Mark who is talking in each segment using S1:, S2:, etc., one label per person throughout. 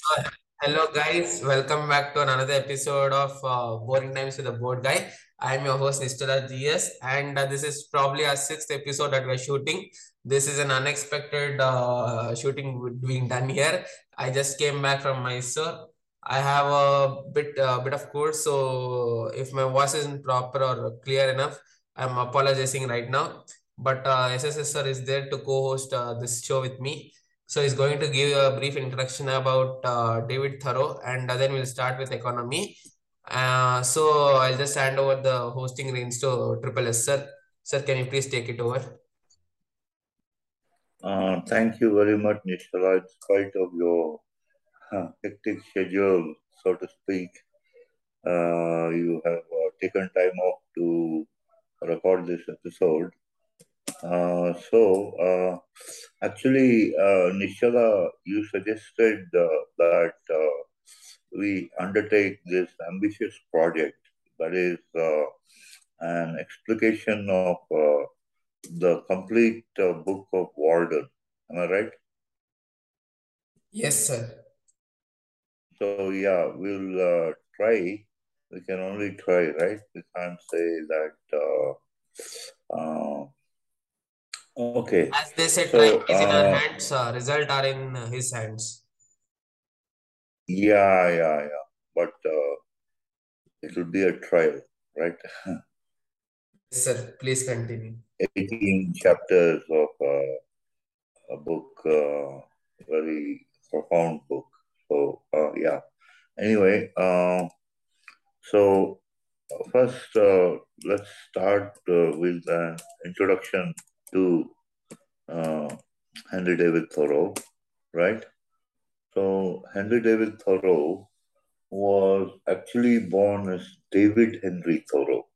S1: So, hello guys, welcome back to another episode of uh, Boring Times with the Board Guy. I'm your host Nistala GS, and uh, this is probably our sixth episode that we're shooting. This is an unexpected uh, shooting being done here. I just came back from Mysore. I have a bit uh, bit of cold, so if my voice isn't proper or clear enough, I'm apologizing right now. But uh, SSS sir is there to co-host uh, this show with me. So he's going to give a brief introduction about uh, David Thoreau, and then we'll start with economy. Uh, so I'll just hand over the hosting reins to Triple S sir. Sir, can you please take it over?
S2: Uh, thank you very much, Nishala. In spite of your uh, hectic schedule, so to speak, uh, you have uh, taken time off to record this episode. Uh, so, uh, actually, uh, Nishala, you suggested uh, that uh, we undertake this ambitious project that is uh, an explication of uh, the complete uh, book of Walden. Am I right?
S1: Yes, sir.
S2: So, yeah, we'll uh, try. We can only try, right? We can't say that. Uh, uh, okay.
S1: As they said,
S2: So,
S1: time is in our
S2: uh,
S1: hands, uh, result are in his hands.
S2: yeah, yeah, yeah. But uh, it will be a trial, right?
S1: Yes, sir. Please continue.
S2: 18 chapters of uh, a book, uh, very profound book. So, uh, yeah. Anyway, uh, so first, uh, let's start uh, with an introduction to uh, Henry David Thoreau, right? So, Henry David Thoreau was actually born as David Henry Thoreau.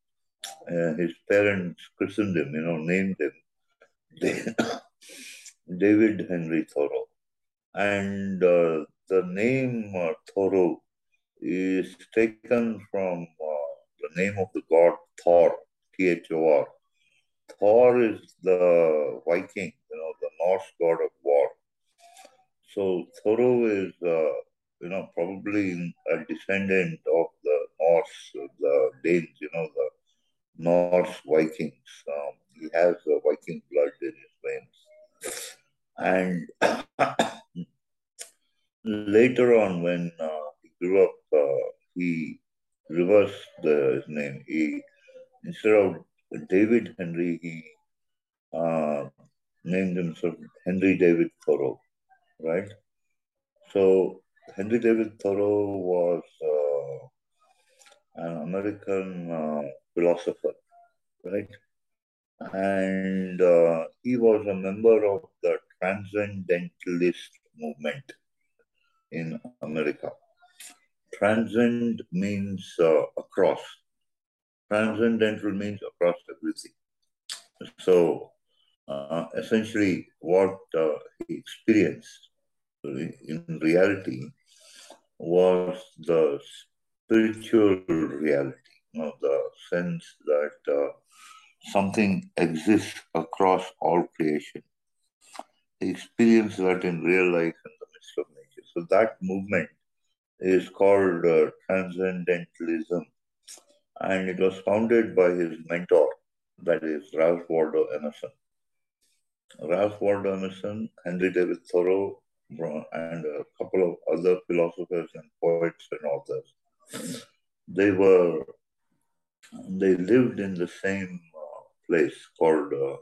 S2: Uh, his parents christened him, you know, named him David Henry Thoreau. And uh, the name uh, Thoreau is taken from uh, the name of the god Thor, T H O R. Thor is the Viking, you know, the Norse god of war. So Thoreau is, uh, you know, probably a descendant of the Norse, the Danes, you know, the Norse Vikings. Um, he has the Viking blood in his veins. And later on, when uh, he grew up, uh, he reversed the, his name. He instead of David Henry, he uh, named himself Henry David Thoreau, right? So Henry David Thoreau was uh, an American uh, philosopher, right? And uh, he was a member of the Transcendentalist movement in America. Transcend means uh, across. Transcendental means across everything. So uh, essentially, what uh, he experienced in reality was the spiritual reality, you know, the sense that uh, something exists across all creation. He experienced that in real life in the midst of nature. So that movement is called uh, Transcendentalism, and it was founded by his mentor, that is Ralph Waldo Emerson. Ralph Waldo Emerson, Henry David Thoreau, and a couple of other philosophers and poets and authors. They were, they lived in the same uh, place called uh,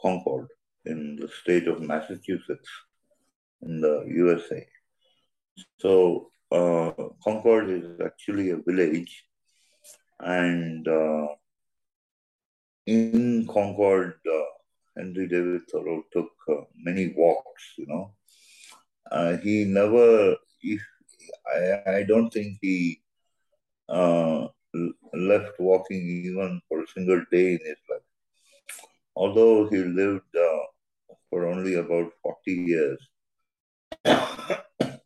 S2: Concord in the state of Massachusetts in the USA. So uh, Concord is actually a village, and uh, in Concord, uh, Henry David Thoreau took uh, many walks. You know, uh, he never. If I, I don't think he uh, left walking even for a single day in his life. Although he lived uh, for only about forty years,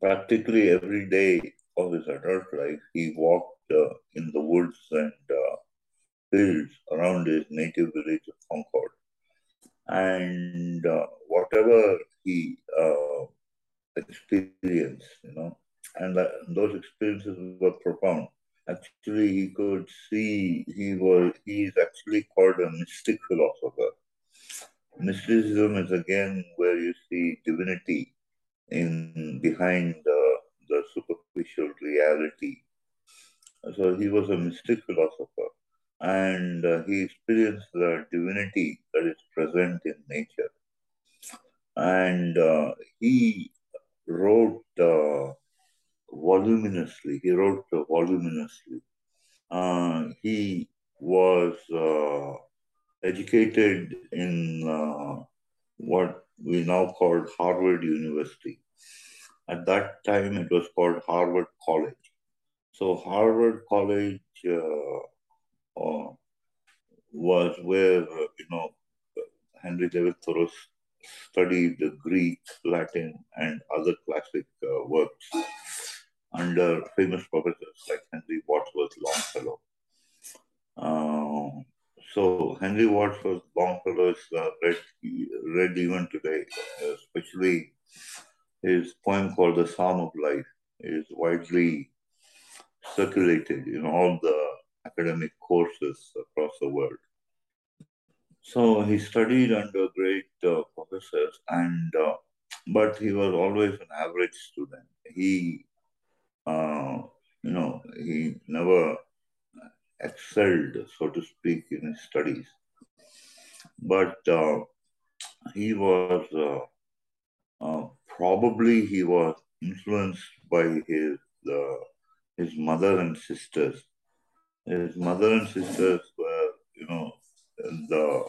S2: practically every day of his adult life, he walked uh, in the woods and uh, fields around his native village of Concord. And uh, whatever he uh, experience, you know, and those experiences were profound. Actually, he could see he was he is actually called a mystic philosopher. Mysticism is again where you see divinity in behind the, the superficial reality. So he was a mystic philosopher, and uh, he experienced the divinity that is present in nature. And uh, he wrote uh, voluminously. He wrote voluminously. Uh, he was uh, educated in uh, what we now call Harvard University. At that time, it was called Harvard College. So Harvard College uh, uh, was where you know Henry David Thoreau studied the Greek, Latin, and other classic uh, works under famous professors like Henry Wadsworth Longfellow. Uh, so Henry Wadsworth Longfellow is uh, read, read even today, especially his poem called The Psalm of Life is widely circulated in all the academic courses across the world. So he studied under great uh, professors, and uh, but he was always an average student. He, uh, you know, he never excelled, so to speak, in his studies. But uh, he was uh, uh, probably he was influenced by his his mother and sisters. His mother and sisters were, you know, the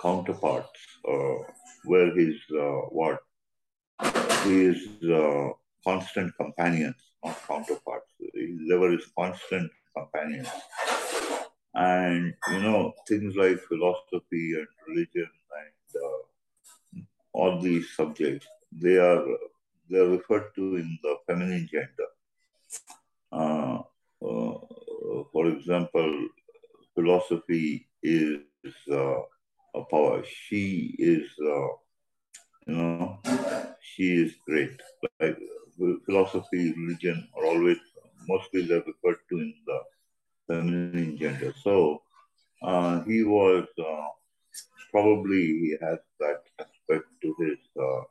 S2: counterparts, uh, were his uh, what his uh, constant companions, not counterparts. They were his constant companions. And, you know, things like philosophy and religion and uh, all these subjects, they are they are referred to in the feminine gender. Uh, uh, for example, philosophy is uh, a power. She is, uh, you know, she is great. Like philosophy, religion are always mostly they're referred to in the feminine gender. So uh, he was uh, probably he has that aspect to his uh,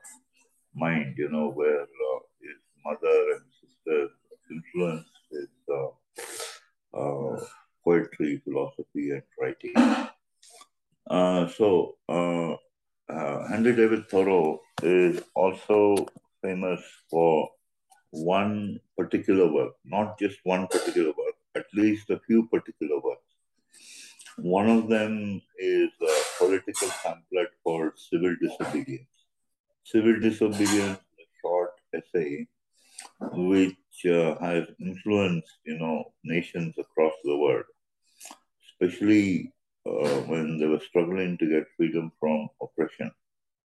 S2: mind, you know, where uh, his mother and sister influenced his uh, uh, poetry, philosophy, and writing. so Henry David Thoreau is also famous for one particular work, not just one particular work, at least a few particular works. One of them is a political pamphlet called Civil Disobedience. Civil Disobedience is a short essay which uh, has influenced, you know, nations across the world, especially uh, when they were struggling to get freedom from oppression.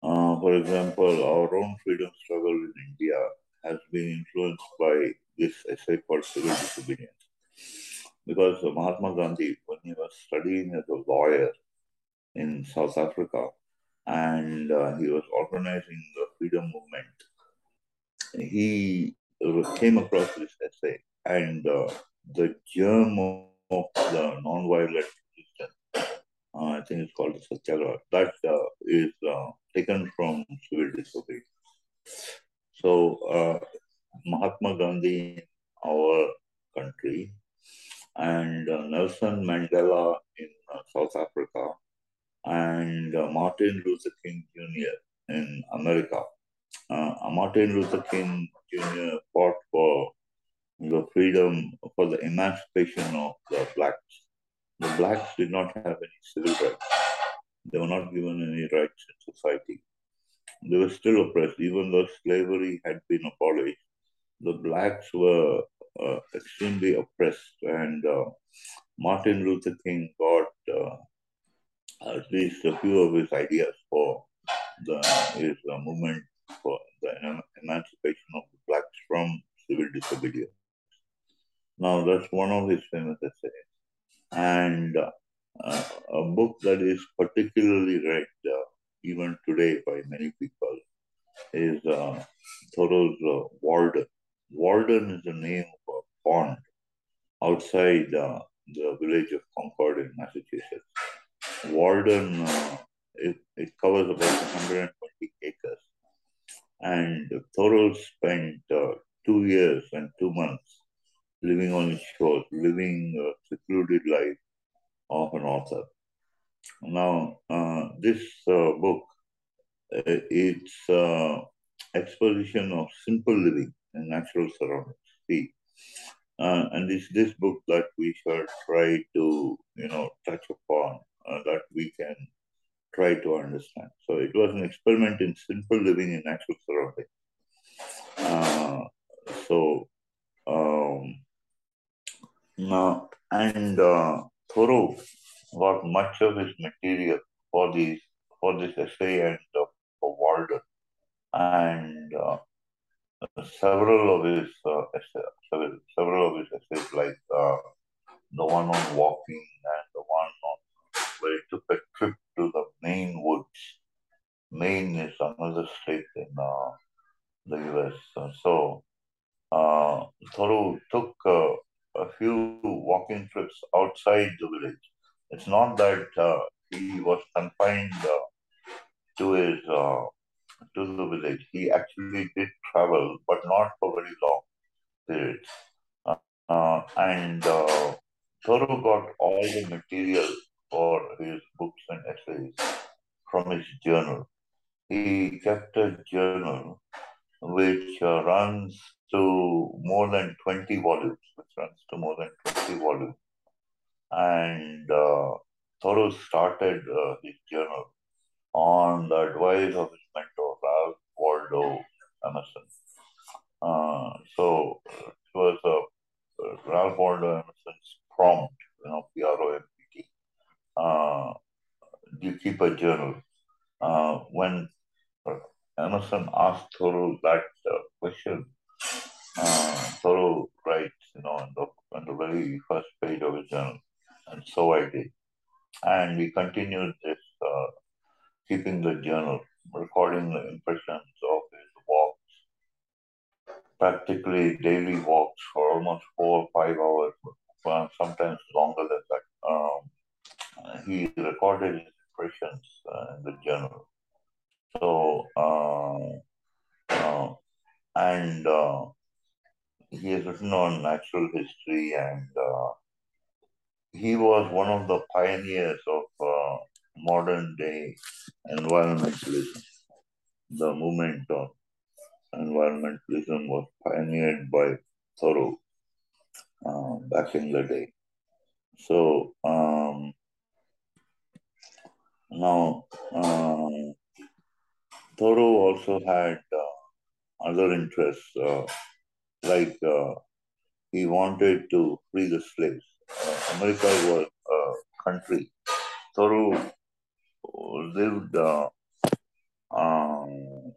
S2: Uh, for example, our own freedom struggle in India has been influenced by this essay called Civil Disobedience. Because Mahatma Gandhi, when he was studying as a lawyer in South Africa, and uh, he was organizing the freedom movement, he came across this essay, and uh, the germ of the nonviolent resistance, uh, I think it's called the Satyagraha, that uh, is uh, taken from civil disobedience. So uh, Mahatma Gandhi in our country and uh, Nelson Mandela in South Africa and Martin Luther King Jr. in America. Uh, Martin Luther King Jr. fought for the freedom, for the emancipation of the blacks. The blacks did not have any civil rights. They were not given any rights in society they were still oppressed, even though slavery had been abolished. The blacks were uh, extremely oppressed, and uh, Martin Luther King got uh, at least a few of his ideas for the, his uh, movement for the emancipation of the blacks from civil disobedience. Now, that's one of his famous essays. And uh, a book that is particularly read uh, even today by many people is uh, Thoreau's uh, Walden. Walden is the name of a pond outside uh, the village of Concord in Massachusetts. Walden, uh, it, it covers about 120 acres. And Thoreau spent uh, two years and two months living on its shores, living a secluded life of an author. Now, uh, this uh, book, uh, it's uh, exposition of simple living in natural surroundings. See, uh, and it's this book that we shall try to, you know, touch upon, uh, that we can try to understand. So it was an experiment in simple living in natural surroundings. Uh, so um, now, and uh, Thoreau got much of his material for these for this essay and uh, for Walden, and uh, several of his uh, essays, several, of his essays, like uh, the one on walking and he took a trip to the Maine woods. Maine is another state in uh, the U.S. so uh, Thoreau took uh, a few walking trips outside the village. It's not that uh, he was confined uh, to his uh, to the village. He actually did travel, but not for very long periods. Uh, and Thoreau got all the material for his books and essays from his journal. He kept a journal which uh, runs to more than 20 volumes, which runs to more than 20 volumes. And uh, Thoreau started uh, his journal on the advice of his mentor, Ralph Waldo Emerson. Uh, so it was uh, Ralph Waldo Emerson's prompt, you know, P keep a journal. Uh, when Emerson asked Thoreau that uh, question, uh, Thoreau writes, you know, on the, the very first page of his journal, and so I did. And we continued this, uh, keeping the journal, recording the impressions of his walks, practically daily walks for almost four or five hours, well, sometimes longer than that. Um, he recorded his impressions uh, in the journal. So, uh, uh, and uh, he has written on natural history, and uh, he was one of the pioneers of uh, modern day environmentalism. The movement of environmentalism was pioneered by Thoreau uh, back in the day. So um, now, um, Thoreau also had uh, other interests, uh, like uh, he wanted to free the slaves. America was a country. Thoreau lived uh, um,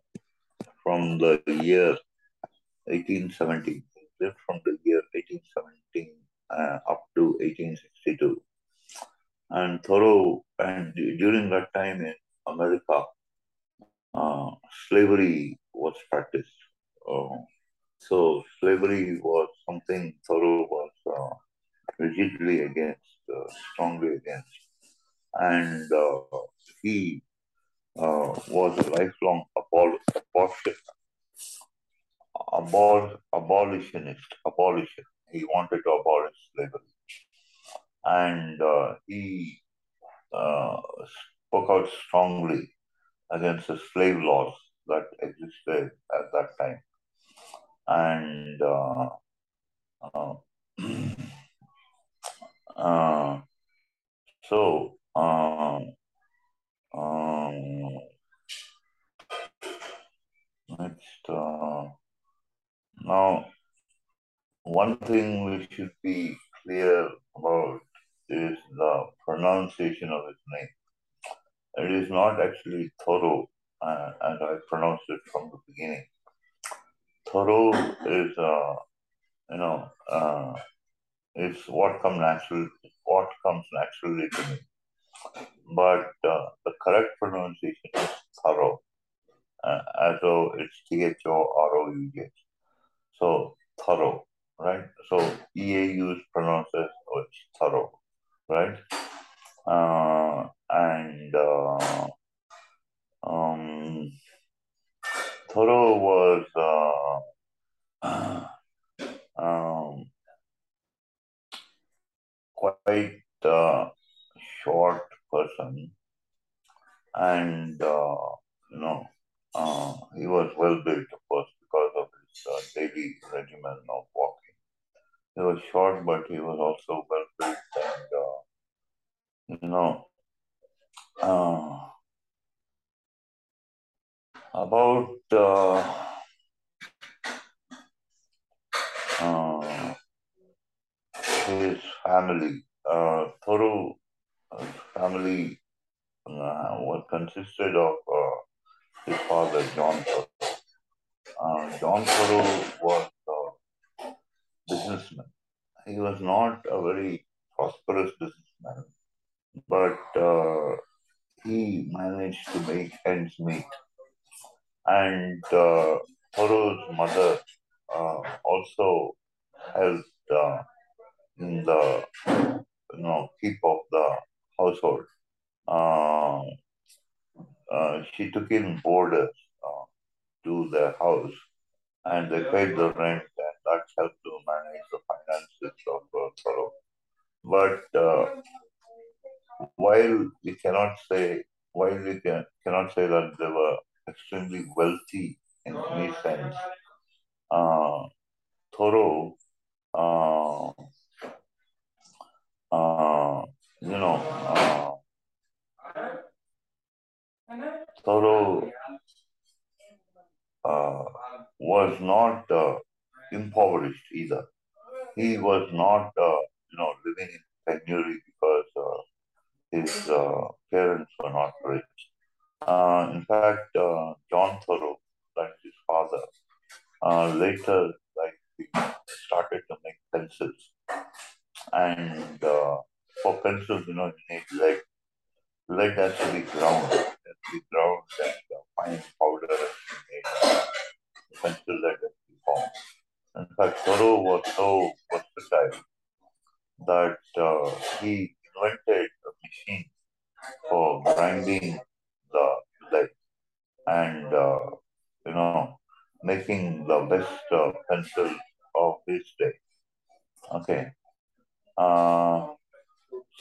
S2: from the year 1870, lived from the year 1817 uh, up to 1862. And Thoreau, and during that time in America, uh, slavery was practiced. Uh, so slavery was something Thoreau was uh, rigidly against, uh, strongly against. And uh, he uh, was a lifelong abol- abol- abolitionist, abolition. He wanted to abolish slavery. And he spoke out strongly against the slave laws that existed at that time. And uh, uh, uh, so, um, um, next, uh, now, one thing we should be clear about is the pronunciation of his name. It is not actually Thoreau, uh, as I pronounced it from the beginning. Thoreau is, uh, you know, uh, comes natural, what comes naturally to me. But uh, the correct pronunciation is thorough. uh, as though it's T H O R O U G H. So thorough, right? So EAU is pronounced as oh, it's thorough, right? Uh, and uh, um, thorough was uh, um, quite a short person, and uh, you know uh, he was well built, of course, because of his uh, daily regimen of walking. He was short, but he was also well built, and you know about uh, uh, his family. Uh, Thoreau uh, family uh, was consisted of uh, his father, John Thoreau. Uh, John Thoreau was a businessman. He was not a very prosperous businessman, but uh, he managed to make ends meet. And uh, Thoreau's mother uh, also helped uh, in the you know keep of the household. Uh, uh, she took in boarders uh, to the house, and they paid the rent, and that helped to manage the finances of uh, Thoreau. But uh, while we cannot say, while we can, cannot say that they were extremely wealthy in any sense, uh, Thoreau, uh, uh, you know, uh, Thoreau uh, was not uh, impoverished either. He was not, uh, you know, living in penury because uh, his uh, parents were not rich. Uh, in fact, uh, John Thoreau, like his father, uh, later like he started to make pencils, and uh, for pencils, you know, you need lead. Lead has to be ground, has to be ground, and uh, fine powder has to be made. Uh, pencil lead has to be formed. In fact, Thoreau was so versatile that uh, he invented a machine for grinding the lead and uh, you know making the best uh, pencil of his day. Okay. Uh,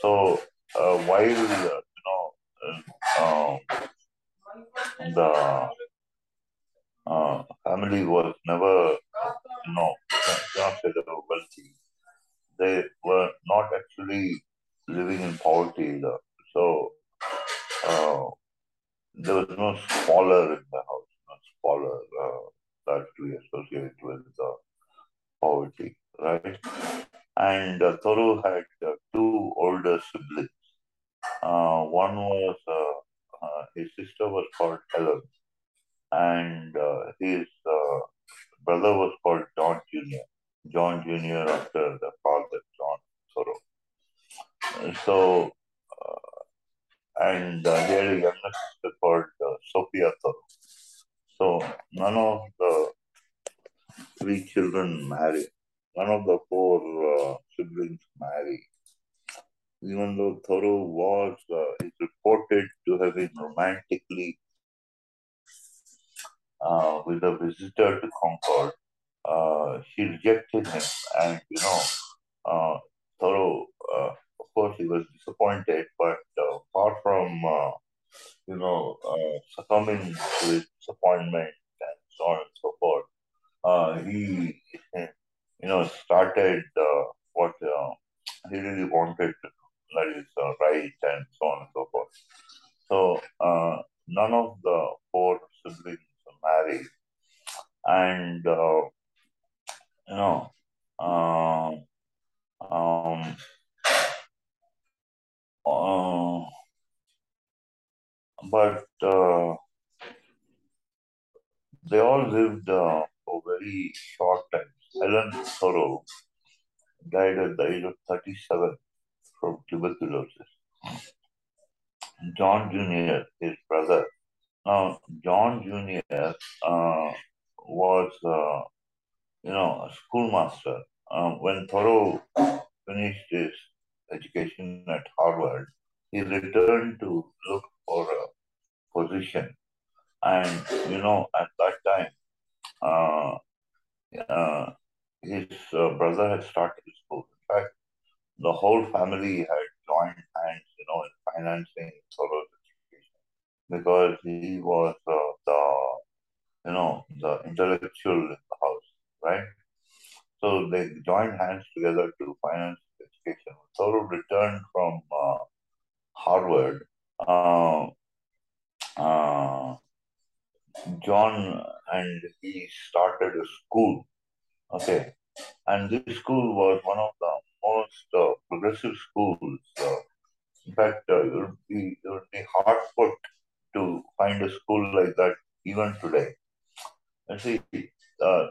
S2: so uh, while uh, you know uh, um, the uh, family was never you know cannot they were wealthy. They were not actually living in poverty either. So uh, there was no squalor in the house, no squalor uh, that we associate with uh, poverty, right? And uh, Thoreau had uh, two older siblings. Uh, one was uh, uh, his sister was called Helen, and uh, his brother was called John Jr. John Jr. after the father John Thoreau. So, and uh, he had sister called uh, Sophia Thoreau. So none of the three children married. None of the four uh, siblings married. Even though Thoreau was, uh, is reported to have been romantically uh, with a visitor to Concord, uh, she rejected him, and you know, uh, Thoreau, uh, of course, he was disappointed, but uh, far from uh, you know uh, succumbing to disappointment and so on and so forth, uh, he you know started uh, what uh, he really wanted to that is uh, write and so on and so forth. So uh, none of the four siblings married, and you know, um, uh, but uh, they all lived uh, for very short time. Helen Thoreau died at the age of 37 from tuberculosis. John Jr., his brother, now John Jr. Uh, was, uh, you know, a schoolmaster. Um, when Thoreau finished his education at Harvard, he returned to look for a position. And, you know, at that time, uh, uh, his uh, brother had started his school. In fact, the whole family had joined hands, you know, in financing Thoreau's education because he was uh, the, you know, the intellectual in the house, right? So they joined hands together to finance education. Thoreau returned from uh, Harvard. Uh, uh, John and he started a school. Okay. And this school was one of the most uh, progressive schools. Uh, in fact, uh, it, would be, it would be hard put to find a school like that even today. And see, uh,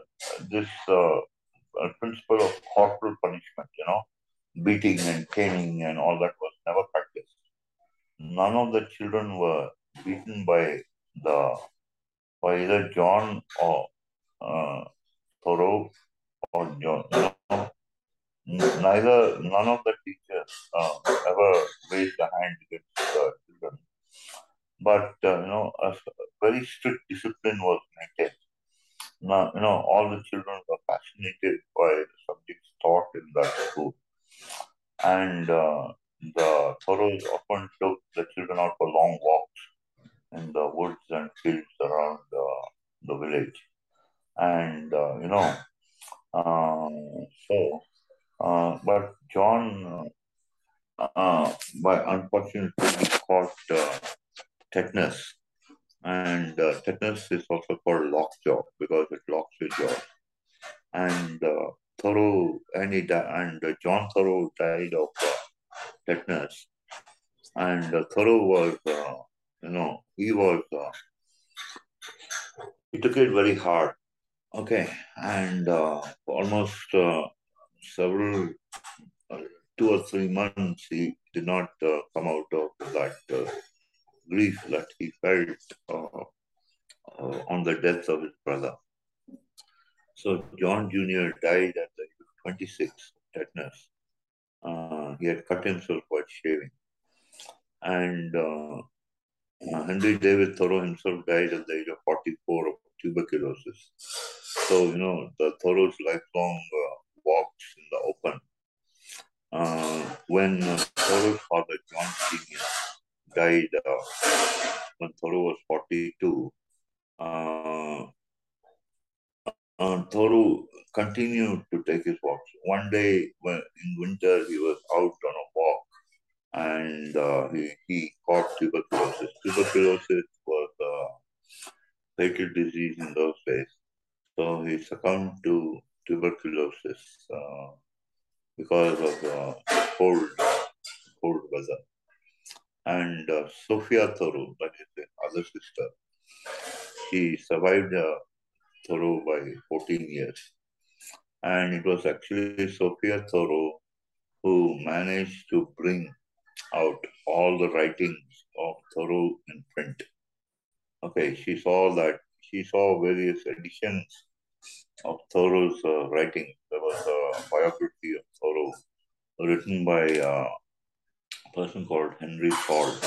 S2: this uh, principle of corporal punishment, you know, beating and caning and all that was never practiced. None of the children were beaten by the by either John or uh, Thoreau or John. Neither none of the teachers uh, ever raised a hand against the children. But uh, you know, a very strict discipline was maintained. Now, you know, all the children were fascinated by the subjects taught in that school, and uh, the Thoreaus often took the children out for long walks in the woods and fields around uh, the village. And, uh, you know, uh, so, uh, but John, uh, by unfortunately, caught tetanus. And tetanus is also called lockjaw because it locks your jaw. And Thoreau, and, he and John Thoreau died of tetanus. And Thoreau was you know, he was, uh, he took it very hard. Okay. And uh, almost uh, several, uh, two or three months, he did not uh, come out of that uh, grief that he felt on the death of his brother. So John Jr. died at the age of 26, tetanus. he had cut himself while shaving. And uh, Henry David Thoreau himself died at the age of 44 of tuberculosis. So, you know, the Thoreau's lifelong uh, walks in the open. Uh, when uh, Thoreau's father, John Sr., died uh, when Thoreau was 42, uh, uh, Thoreau continued to take his walks. One day, when in winter, he was out on a walk and uh, he, he caught tuberculosis. Tuberculosis was a fatal disease in those days. So he succumbed to tuberculosis uh, because of uh, cold, cold weather. And uh, Sophia Thoreau, that is his other sister, she survived uh, Thoreau by 14 years. And it was actually Sophia Thoreau who managed to bring out all the writings of Thoreau in print. Okay, she saw that, she saw various editions of Thoreau's uh, writing. There was a biography of Thoreau written by uh, a person called Henry Salt,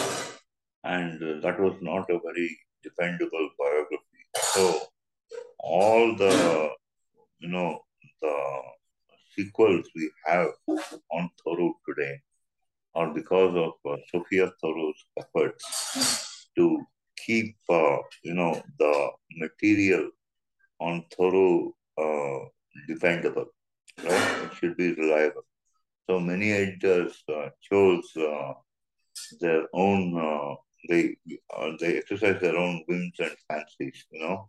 S2: and uh, that was not a very dependable biography. So, all the, you know, the sequels we have on Thoreau today or because of uh, Sophia Thoreau's efforts to keep, uh, you know, the material on Thoreau uh, dependable, right? It should be reliable. So many editors uh, chose uh, their own, uh, they they exercise their own whims and fancies, you know,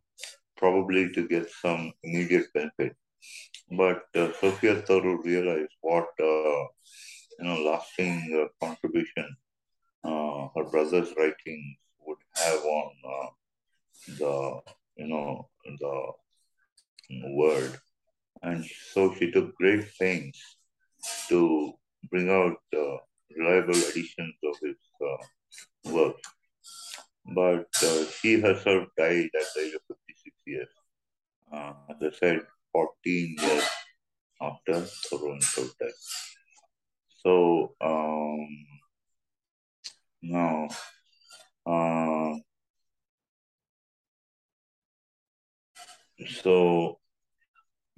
S2: probably to get some immediate benefit. But Sophia Thoreau realized what you know, lasting uh, contribution uh, her brother's writings would have on uh, the, you know, the world. And so she took great pains to bring out uh, reliable editions of his uh, work. But uh, she herself died at the age of 56 years. As I said, 14 years after himself died. So um, now, uh, so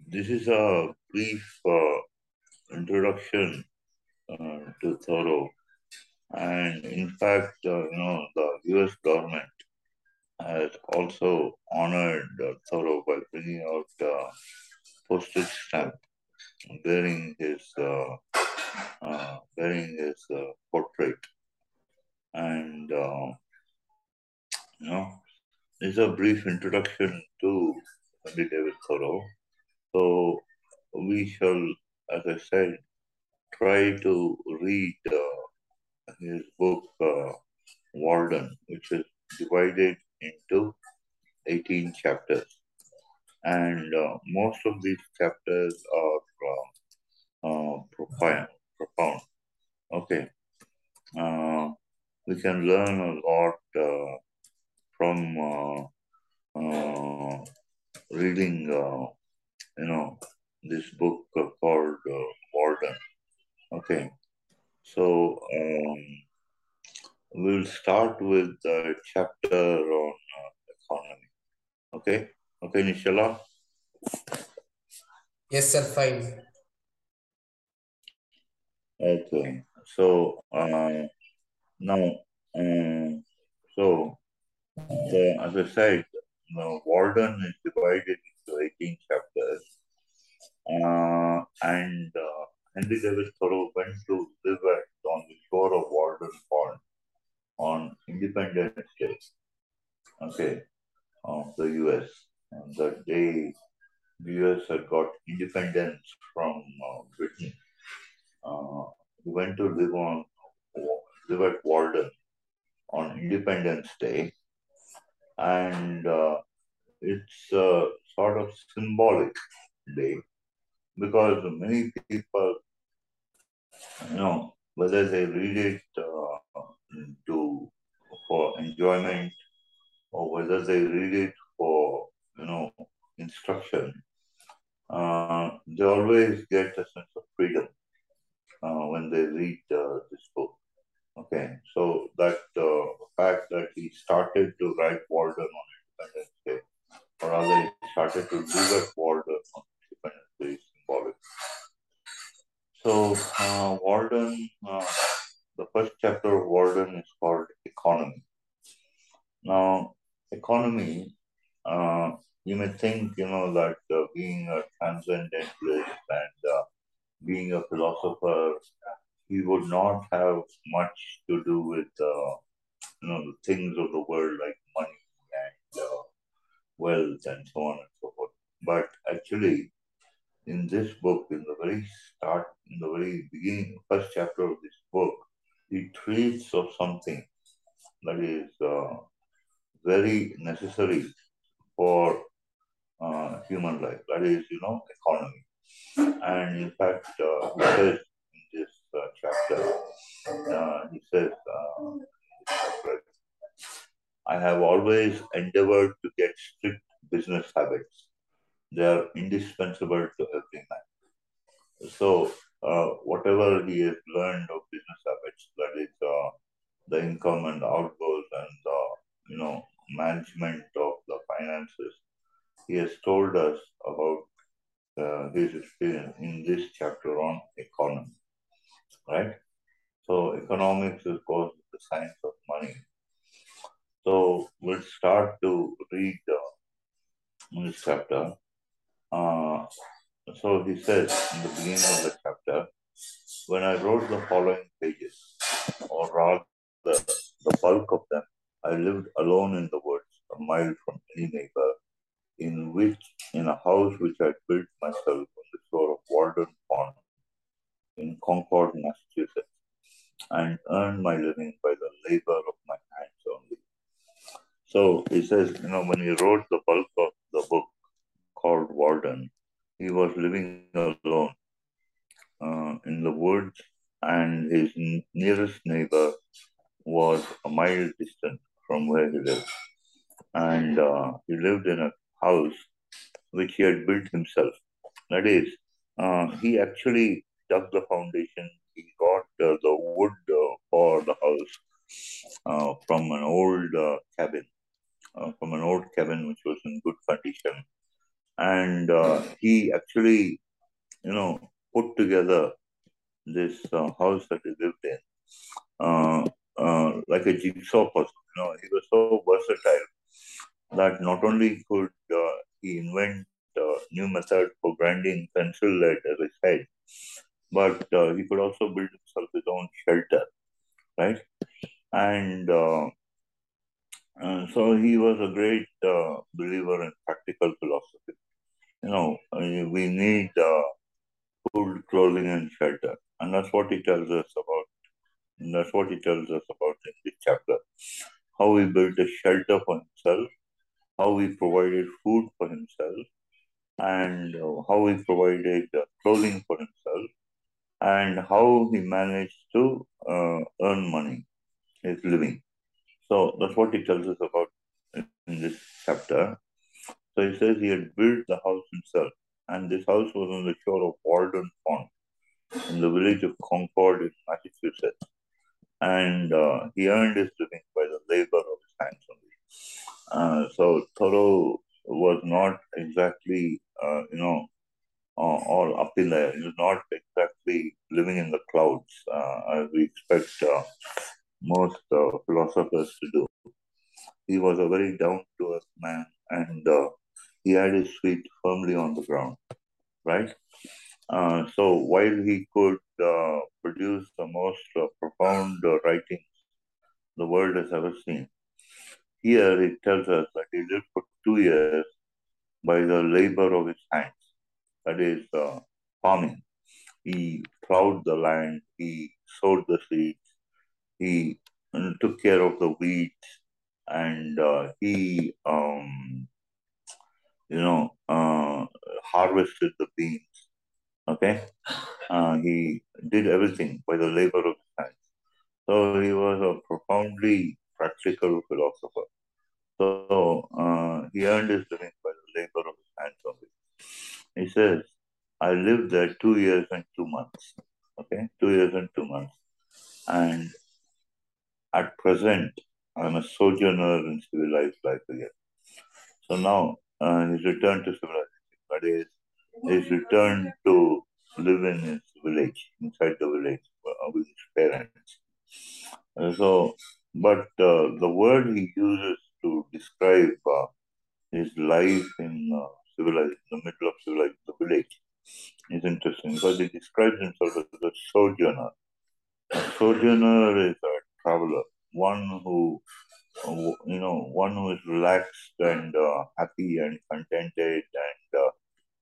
S2: this is a brief uh, introduction uh, to Thoreau, and in fact, uh, you know, the U.S. government has also honored uh, Thoreau by bringing out a postage stamp bearing his uh, uh, bearing his uh, portrait, and uh, you know, is a brief introduction to Henry David Thoreau. So we shall, as I said, try to read uh, his book uh, Walden, which is divided into 18 chapters. And uh, most of these chapters are uh, uh, profound. profound. Okay. Uh, we can learn a lot uh, from uh, uh, reading, you know, this book called Walden. Okay. So, um, we'll start with the chapter on uh, economy. Okay? Okay, Nishala?
S1: Yes, sir, fine.
S2: Okay. So, uh, now, um, so, the, as I said, the Walden is divided into 18 chapters. Uh, and uh, Henry David Thoreau went to live at, on the shore of Walden Pond on Independence Day, okay, of the US. And that day, the US had got independence from uh, Britain. Uh, we went to live on live at Walden on Independence Day, and uh, it's a sort of symbolic day because many people, you know, whether they read it uh, to for enjoyment or whether they read it for you know instruction, uh, they always get a sense of freedom uh, when they read uh, this book. Okay, so that uh, fact that he started to write Walden on Independence Day, or rather, he started to live at Walden on Independence Day is symbolic. So, uh, Walden uh, the first chapter of Walden is called Economy. Now, economy, uh, you may think, you know, that uh, being a transcendentalist and uh, being a philosopher, he would not have much to do with, uh, you know, the things of the world like money and uh, wealth and so on and so forth. But actually, in this book, in the very start, in the very beginning, first chapter of this book, he treats of something that is uh, very necessary for uh, human life. That is, you know, economy. And in fact, uh, he says in this uh, chapter, uh, he says, uh, I have always endeavored to get strict business habits. They are indispensable to every man. So, uh, whatever he has learned of business habits, that is uh, the income and outgoes and the you know management of the finances, he has told us about uh, his experience in this chapter on economy, right? So economics is, course, the science of money. So we'll start to read uh, this chapter. Uh, so he says in the beginning of the chapter, when I wrote the following pages, or rather the bulk of them, I lived alone in the woods, a mile from any neighbor, in which in a house which I built myself on the shore of Walden Pond in Concord, Massachusetts, and earned my living by the labor of my hands only. So he says, you know, when he wrote the bulk of the book called Walden, he was living alone uh, in the woods, and his nearest neighbor was a mile distant from where he lived. and uh, he lived in a house which he had built himself. That is, uh, he actually dug the foundation. He got uh, the wood uh, for the house uh, from an old uh, cabin, from an old cabin which was in good condition, and uh, he actually, you know, put together this uh, house that he lived in, uh, uh, like a jigsaw puzzle. You know, he was so versatile that not only could uh, he invent uh, new method for grinding pencil lead, as I said, but he could also build himself his own shelter, right? And uh, so he was a great uh, believer in practical philosophy. You know, we need uh, food, clothing, and shelter, and that's what he tells us about. And that's what he tells us about in this chapter. How he built a shelter for himself, how he provided food for himself, and uh, how he provided uh, clothing for himself, and how he managed to uh, earn money, his living. So that's what he tells us about in this chapter. So he says he had built the house himself, and this house was on the shore of Walden Pond in the village of Concord in Massachusetts. And uh, he earned his living by the labor of his hands only. Uh, so Thoreau was not exactly, uh, you know, uh, all up in the air. He was not exactly living in the clouds uh, as we expect uh, most philosophers to do. He was a very down to earth man and uh, he had his feet firmly on the ground, right? Uh, so while he could uh, produce the most uh, profound uh, writings the world has ever seen, here it tells us that he lived for two years by the labor of his hands, that is, uh, farming. He plowed the land, he sowed the seeds, he took care of the wheat, and uh, he, um, you know, uh, harvested the beans. Okay, uh, he did everything by the labor of his hands. So he was a profoundly practical philosopher. So uh, he earned his living by the labor of his hands only. He says, I lived there two years and two months. Okay, two years and two months. And at present, I'm a sojourner in civilized life again. So now uh, he's returned to civilization. That is, he's returned to live in his village, inside the village uh, with his parents. Uh, so, but uh, the word he uses to describe uh, his life in uh, civilized, the middle of civilized, the village, is interesting because he describes himself as a sojourner. Sojourner is a traveler, one who, you know, one who is relaxed and uh, happy and contented and uh,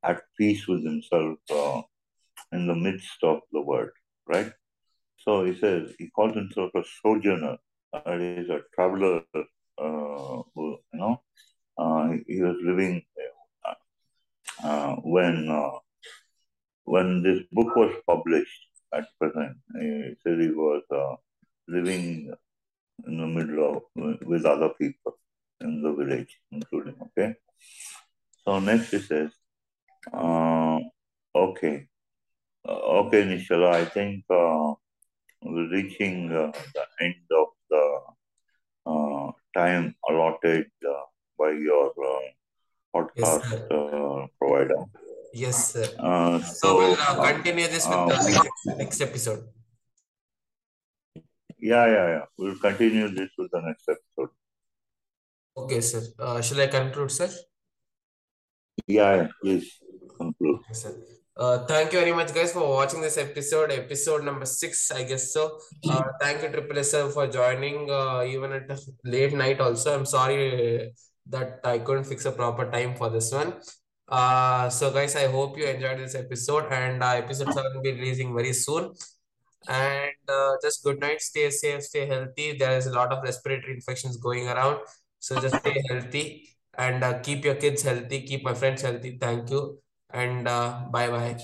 S2: at peace with himself uh, in the midst of the world, right? So he says he calls himself a sojourner. That is a traveler who, you know, he was living uh, uh, when uh, when this book was published at present. He said he was uh, living in the middle of with other people in the village, including okay. So next he says, uh, okay, uh, okay, Nishala, I think uh, we're reaching uh, the end of the uh, time allotted uh, by your uh, podcast uh, provider.
S1: Yes, sir.
S2: Uh,
S1: So
S2: so,
S1: we'll uh, continue this with
S2: uh,
S1: the next, next episode.
S2: yeah, yeah, yeah. We'll continue this with the next episode.
S1: Okay, sir. Uh, shall I conclude, sir?
S2: Yeah, yeah, please conclude.
S1: Sir. Uh, thank you very much, guys, for watching this episode, episode number six, I guess so. Uh, thank you, Triple S, sir, for joining, uh, even at late night. Also, I'm sorry that I couldn't fix a proper time for this one. Uh, so, guys, I hope you enjoyed this episode, and uh, episode seven will be releasing very soon. And uh, just good night, stay safe, stay healthy. There is a lot of respiratory infections going around, so just stay healthy and uh, keep your kids healthy, keep my friends healthy. Thank you and uh, bye bye.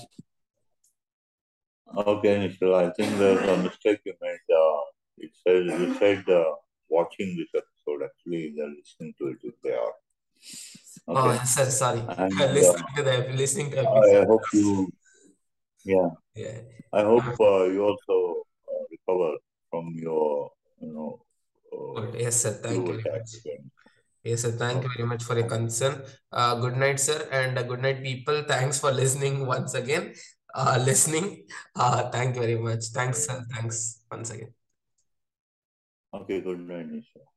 S2: Okay, Nishala, I think there's a mistake you made. Uh, it says you said uh, watching this episode. episode. Actually, they're listening to it if they are.
S1: Oh,
S2: Okay.
S1: yes, sir. Sorry.
S2: And
S1: listening
S2: uh,
S1: to the listening to
S2: I hope you, yeah,
S1: Yeah.
S2: I hope uh, you also uh, recover from your, you know, uh.
S1: Yes, sir. Thank you. Yes, sir. Thank you very much for your concern. Uh, good night, sir, and uh, good night, people. Thanks for listening once again. Uh, listening. Uh, thank you very much. Thanks, sir. Thanks once again.
S2: Okay, good night, Nisha.